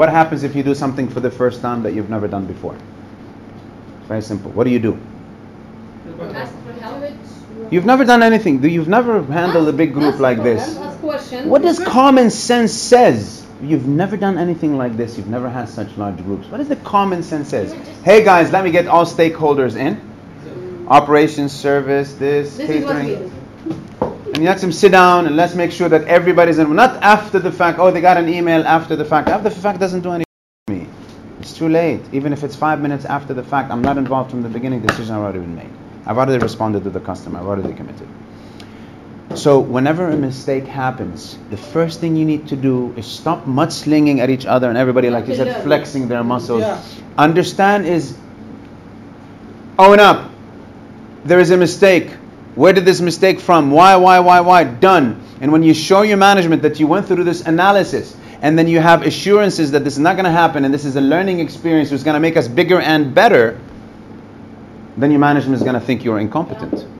What happens if you do something for the first time that you've never done before? Very simple. What do you do? Ask for help. You've never done anything. You've never handled a big group like this. help, Ask questions. What does common sense says? You've never done anything like this. You've never had such large groups. What does the common sense says? Hey guys, let me get all stakeholders in. Operations, service, this, This is what catering. And you let them sit down and let's make sure that everybody's in. Not after the fact. Oh, they got an email after the fact. After the fact doesn't do anything for me. It's too late. Even if it's five minutes after the fact, I'm not involved from the beginning. Decision I've already been made. I've already responded to the customer. I've already committed. So whenever a mistake happens, the first thing you need to do is stop mudslinging at each other and everybody, like you said, flexing their muscles. Yeah. Understand is own up. There is a mistake. Where did this mistake from? Why, why, why, why? Done. And when you show your management that you went through this analysis and then you have assurances that this is not going to happen and this is a learning experience is going to make us bigger and better, then your management is going to think you're incompetent.